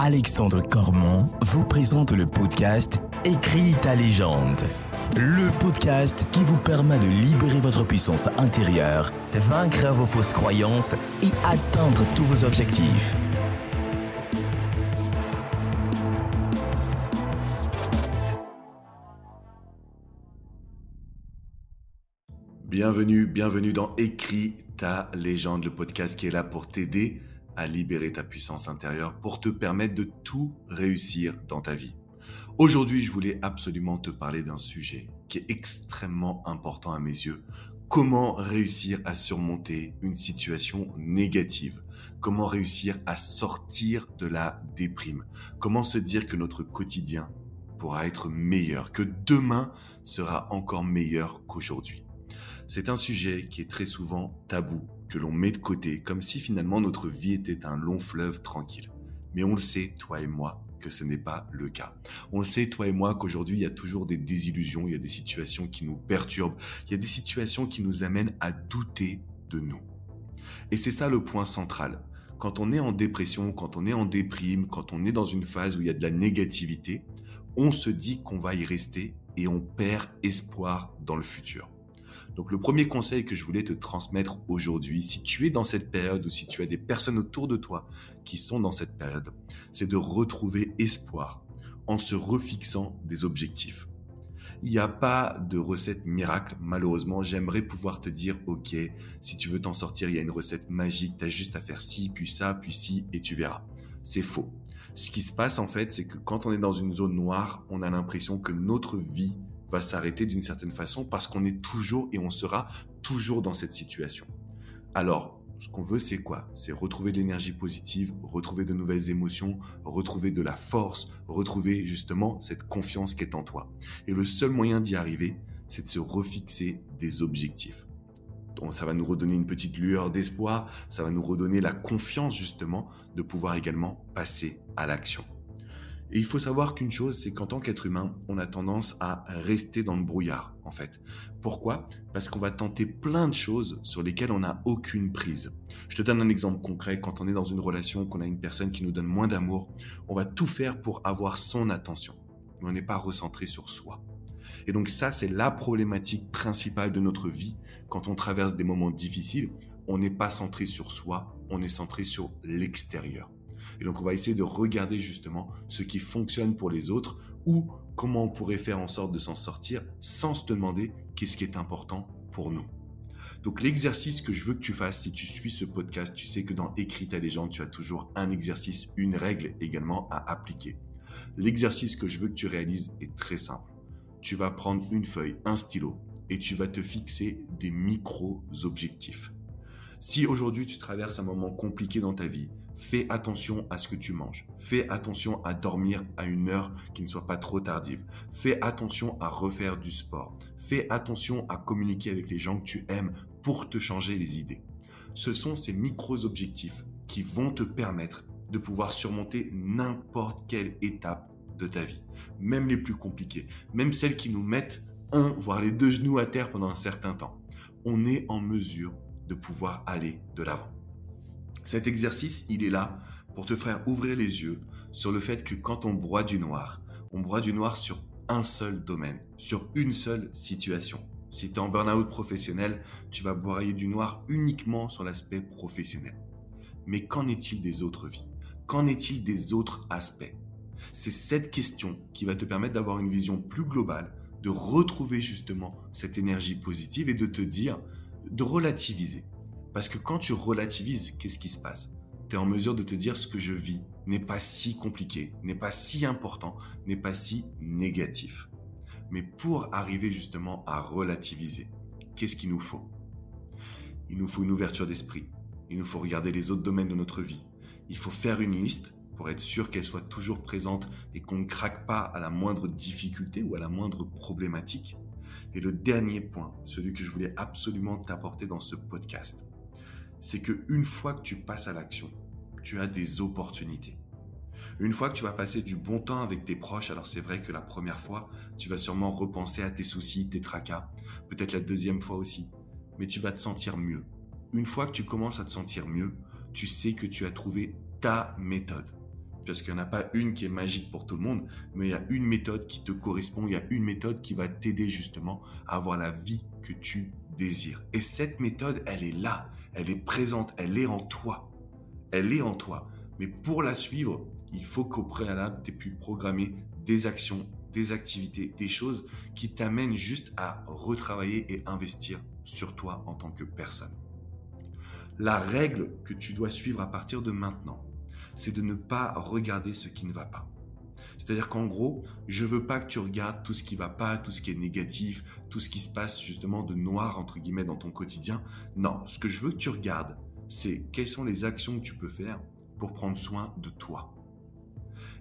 Alexandre Cormon vous présente le podcast Écris ta légende. Le podcast qui vous permet de libérer votre puissance intérieure, vaincre vos fausses croyances et atteindre tous vos objectifs. Bienvenue, bienvenue dans Écris ta légende, le podcast qui est là pour t'aider à libérer ta puissance intérieure pour te permettre de tout réussir dans ta vie. Aujourd'hui, je voulais absolument te parler d'un sujet qui est extrêmement important à mes yeux. Comment réussir à surmonter une situation négative? Comment réussir à sortir de la déprime? Comment se dire que notre quotidien pourra être meilleur, que demain sera encore meilleur qu'aujourd'hui? C'est un sujet qui est très souvent tabou que l'on met de côté, comme si finalement notre vie était un long fleuve tranquille. Mais on le sait, toi et moi, que ce n'est pas le cas. On le sait, toi et moi, qu'aujourd'hui, il y a toujours des désillusions, il y a des situations qui nous perturbent, il y a des situations qui nous amènent à douter de nous. Et c'est ça le point central. Quand on est en dépression, quand on est en déprime, quand on est dans une phase où il y a de la négativité, on se dit qu'on va y rester et on perd espoir dans le futur. Donc le premier conseil que je voulais te transmettre aujourd'hui, si tu es dans cette période ou si tu as des personnes autour de toi qui sont dans cette période, c'est de retrouver espoir en se refixant des objectifs. Il n'y a pas de recette miracle, malheureusement. J'aimerais pouvoir te dire, OK, si tu veux t'en sortir, il y a une recette magique, tu as juste à faire ci, puis ça, puis ci, et tu verras. C'est faux. Ce qui se passe en fait, c'est que quand on est dans une zone noire, on a l'impression que notre vie va s'arrêter d'une certaine façon parce qu'on est toujours et on sera toujours dans cette situation. Alors, ce qu'on veut, c'est quoi? C'est retrouver de l'énergie positive, retrouver de nouvelles émotions, retrouver de la force, retrouver justement cette confiance qui est en toi. Et le seul moyen d'y arriver, c'est de se refixer des objectifs. Donc ça va nous redonner une petite lueur d'espoir, ça va nous redonner la confiance justement de pouvoir également passer à l'action. Et il faut savoir qu'une chose, c'est qu'en tant qu'être humain, on a tendance à rester dans le brouillard, en fait. Pourquoi? Parce qu'on va tenter plein de choses sur lesquelles on n'a aucune prise. Je te donne un exemple concret. Quand on est dans une relation, qu'on a une personne qui nous donne moins d'amour, on va tout faire pour avoir son attention. Mais on n'est pas recentré sur soi. Et donc ça, c'est la problématique principale de notre vie. Quand on traverse des moments difficiles, on n'est pas centré sur soi, on est centré sur l'extérieur. Et donc, on va essayer de regarder justement ce qui fonctionne pour les autres ou comment on pourrait faire en sorte de s'en sortir sans se demander qu'est-ce qui est important pour nous. Donc l'exercice que je veux que tu fasses, si tu suis ce podcast, tu sais que dans Écrit ta légende, tu as toujours un exercice, une règle également à appliquer. L'exercice que je veux que tu réalises est très simple. Tu vas prendre une feuille, un stylo, et tu vas te fixer des micro-objectifs. Si aujourd'hui tu traverses un moment compliqué dans ta vie, Fais attention à ce que tu manges. Fais attention à dormir à une heure qui ne soit pas trop tardive. Fais attention à refaire du sport. Fais attention à communiquer avec les gens que tu aimes pour te changer les idées. Ce sont ces micros-objectifs qui vont te permettre de pouvoir surmonter n'importe quelle étape de ta vie, même les plus compliquées, même celles qui nous mettent un, voire les deux genoux à terre pendant un certain temps. On est en mesure de pouvoir aller de l'avant. Cet exercice, il est là pour te faire ouvrir les yeux sur le fait que quand on broie du noir, on broie du noir sur un seul domaine, sur une seule situation. Si tu es en burn-out professionnel, tu vas broyer du noir uniquement sur l'aspect professionnel. Mais qu'en est-il des autres vies? Qu'en est-il des autres aspects? C'est cette question qui va te permettre d'avoir une vision plus globale, de retrouver justement cette énergie positive et de te dire, de relativiser. Parce que quand tu relativises, qu'est-ce qui se passe? Tu es en mesure de te dire ce que je vis n'est pas si compliqué, n'est pas si important, n'est pas si négatif. Mais pour arriver justement à relativiser, qu'est-ce qu'il nous faut? Il nous faut une ouverture d'esprit. Il nous faut regarder les autres domaines de notre vie. Il faut faire une liste pour être sûr qu'elle soit toujours présente et qu'on ne craque pas à la moindre difficulté ou à la moindre problématique. Et le dernier point, celui que je voulais absolument t'apporter dans ce podcast, c'est que une fois que tu passes à l'action, tu as des opportunités. Une fois que tu vas passer du bon temps avec tes proches, alors c'est vrai que la première fois, tu vas sûrement repenser à tes soucis, tes tracas, peut-être la deuxième fois aussi, mais tu vas te sentir mieux. Une fois que tu commences à te sentir mieux, tu sais que tu as trouvé ta méthode. parce qu'il n'y en a pas une qui est magique pour tout le monde, mais il y a une méthode qui te correspond, il y a une méthode qui va t'aider justement à avoir la vie que tu désires. Et cette méthode, elle est là, elle est présente, elle est en toi. Elle est en toi. Mais pour la suivre, il faut qu'au préalable, tu aies pu programmer des actions, des activités, des choses qui t'amènent juste à retravailler et investir sur toi en tant que personne. La règle que tu dois suivre à partir de maintenant, c'est de ne pas regarder ce qui ne va pas. C'est-à-dire qu'en gros, je veux pas que tu regardes tout ce qui va pas, tout ce qui est négatif, tout ce qui se passe justement de noir entre guillemets dans ton quotidien. Non, ce que je veux que tu regardes, c'est quelles sont les actions que tu peux faire pour prendre soin de toi.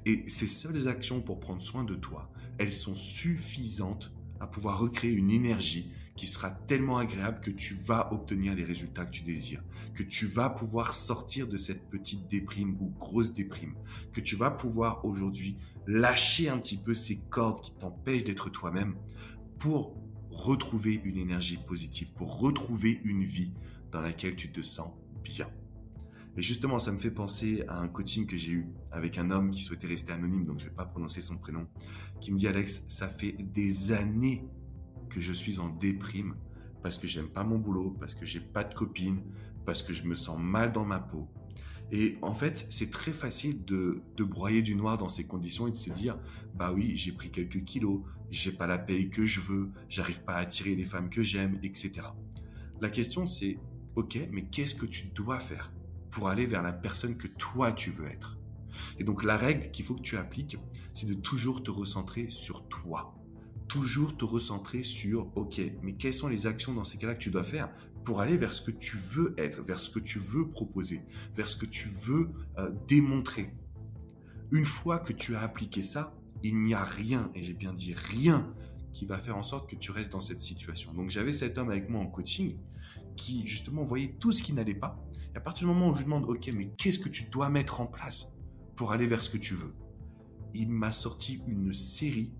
Et ces seules actions pour prendre soin de toi, elles sont suffisantes à pouvoir recréer une énergie qui sera tellement agréable que tu vas obtenir les résultats que tu désires, que tu vas pouvoir sortir de cette petite déprime ou grosse déprime, que tu vas pouvoir aujourd'hui lâcher un petit peu ces cordes qui t'empêchent d'être toi-même pour retrouver une énergie positive, pour retrouver une vie dans laquelle tu te sens bien. Et justement, ça me fait penser à un coaching que j'ai eu avec un homme qui souhaitait rester anonyme, donc je ne vais pas prononcer son prénom, qui me dit Alex, ça fait des années que je suis en déprime parce que j'aime pas mon boulot, parce que j'ai pas de copine, parce que je me sens mal dans ma peau. Et en fait, c'est très facile de, broyer du noir dans ces conditions et de se dire, bah oui, j'ai pris quelques kilos, j'ai pas la paye que je veux, j'arrive pas à attirer les femmes que j'aime, etc. La question c'est, ok, mais qu'est-ce que tu dois faire pour aller vers la personne que toi tu veux être? Et donc la règle qu'il faut que tu appliques, c'est de toujours te recentrer sur toi toujours te recentrer sur, ok, mais quelles sont les actions dans ces cas-là que tu dois faire pour aller vers ce que tu veux être, vers ce que tu veux proposer, vers ce que tu veux euh, démontrer. Une fois que tu as appliqué ça, il n'y a rien, et j'ai bien dit rien, qui va faire en sorte que tu restes dans cette situation. Donc j'avais cet homme avec moi en coaching qui justement voyait tout ce qui n'allait pas. Et à partir du moment où je lui demande, ok, mais qu'est-ce que tu dois mettre en place pour aller vers ce que tu veux? Il m'a sorti une série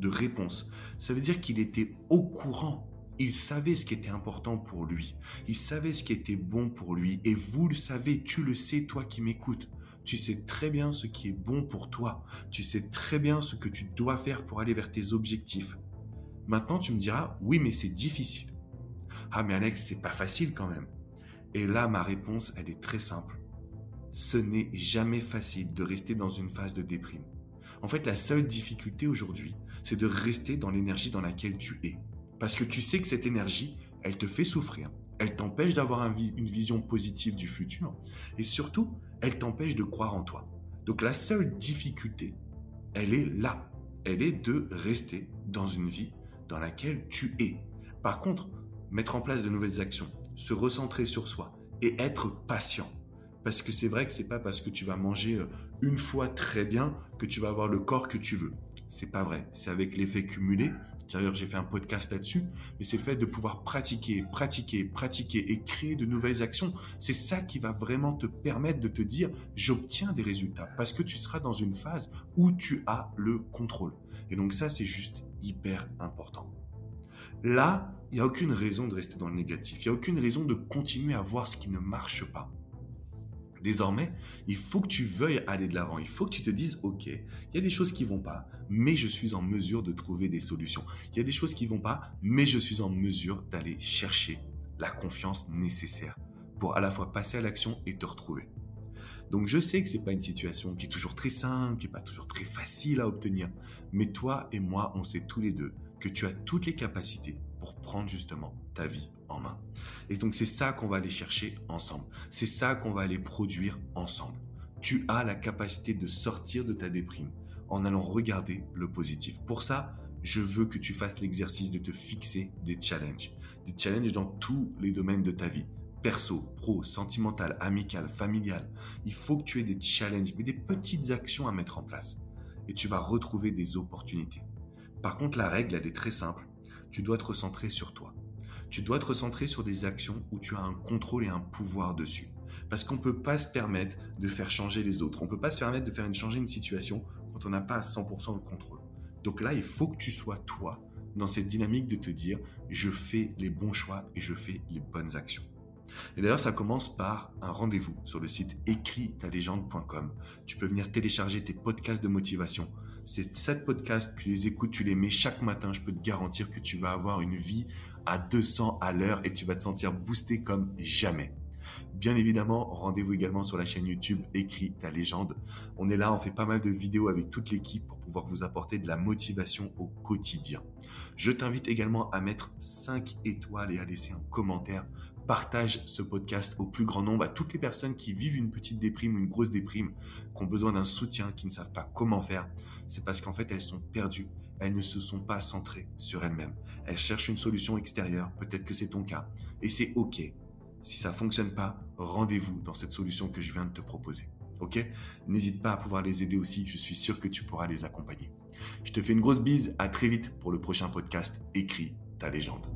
de réponse. Ça veut dire qu'il était au courant. Il savait ce qui était important pour lui. Il savait ce qui était bon pour lui. Et vous le savez, tu le sais, toi qui m'écoutes. Tu sais très bien ce qui est bon pour toi. Tu sais très bien ce que tu dois faire pour aller vers tes objectifs. Maintenant, tu me diras, oui, mais c'est difficile. Ah, mais Alex, c'est pas facile quand même. Et là, ma réponse, elle est très simple. Ce n'est jamais facile de rester dans une phase de déprime. En fait, la seule difficulté aujourd'hui, c'est de rester dans l'énergie dans laquelle tu es. Parce que tu sais que cette énergie, elle te fait souffrir. Elle t'empêche d'avoir une vision positive du futur. Et surtout, elle t'empêche de croire en toi. Donc la seule difficulté, elle est là. Elle est de rester dans une vie dans laquelle tu es. Par contre, mettre en place de nouvelles actions, se recentrer sur soi et être patient. Parce que c'est vrai que c'est pas parce que tu vas manger euh, une fois très bien que tu vas avoir le corps que tu veux. C'est pas vrai. C'est avec l'effet cumulé. D'ailleurs, j'ai fait un podcast là-dessus. Mais c'est le fait de pouvoir pratiquer, pratiquer, pratiquer et créer de nouvelles actions. C'est ça qui va vraiment te permettre de te dire, j'obtiens des résultats. Parce que tu seras dans une phase où tu as le contrôle. Et donc ça, c'est juste hyper important. Là, il n'y a aucune raison de rester dans le négatif. Il n'y a aucune raison de continuer à voir ce qui ne marche pas. Désormais, il faut que tu veuilles aller de l'avant. Il faut que tu te dises, OK, il y a des choses qui vont pas, mais je suis en mesure de trouver des solutions. Il y a des choses qui vont pas, mais je suis en mesure d'aller chercher la confiance nécessaire pour à la fois passer à l'action et te retrouver. Donc je sais que c'est pas une situation qui est toujours très simple, qui est pas toujours très facile à obtenir, mais toi et moi, on sait tous les deux que tu as toutes les capacités pour prendre justement ta vie main. Et donc c'est ça qu'on va aller chercher ensemble. C'est ça qu'on va aller produire ensemble. Tu as la capacité de sortir de ta déprime en allant regarder le positif. Pour ça, je veux que tu fasses l'exercice de te fixer des challenges. Des challenges dans tous les domaines de ta vie. Perso, pro, sentimental, amical, familial. Il faut que tu aies des challenges, mais des petites actions à mettre en place. Et tu vas retrouver des opportunités. Par contre, la règle, elle est très simple. Tu dois te recentrer sur toi tu dois te recentrer sur des actions où tu as un contrôle et un pouvoir dessus. Parce qu'on ne peut pas se permettre de faire changer les autres. On ne peut pas se permettre de faire changer une situation quand on n'a pas à 100% le contrôle. Donc là, il faut que tu sois toi dans cette dynamique de te dire je fais les bons choix et je fais les bonnes actions. Et d'ailleurs, ça commence par un rendez-vous sur le site écritalégende.com. Tu peux venir télécharger tes podcasts de motivation. Ces sept podcasts, tu les écoutes, tu les mets chaque matin. Je peux te garantir que tu vas avoir une vie à 200 à l'heure et tu vas te sentir boosté comme jamais. Bien évidemment, rendez-vous également sur la chaîne YouTube Écris ta légende. On est là, on fait pas mal de vidéos avec toute l'équipe pour pouvoir vous apporter de la motivation au quotidien. Je t'invite également à mettre 5 étoiles et à laisser un commentaire. Partage ce podcast au plus grand nombre à toutes les personnes qui vivent une petite déprime ou une grosse déprime, qui ont besoin d'un soutien, qui ne savent pas comment faire. C'est parce qu'en fait, elles sont perdues. Elles ne se sont pas centrées sur elles-mêmes. Elles cherchent une solution extérieure. Peut-être que c'est ton cas. Et c'est OK. Si ça fonctionne pas, rendez-vous dans cette solution que je viens de te proposer. Ok? N'hésite pas à pouvoir les aider aussi, je suis sûr que tu pourras les accompagner. Je te fais une grosse bise, à très vite pour le prochain podcast Écris ta légende.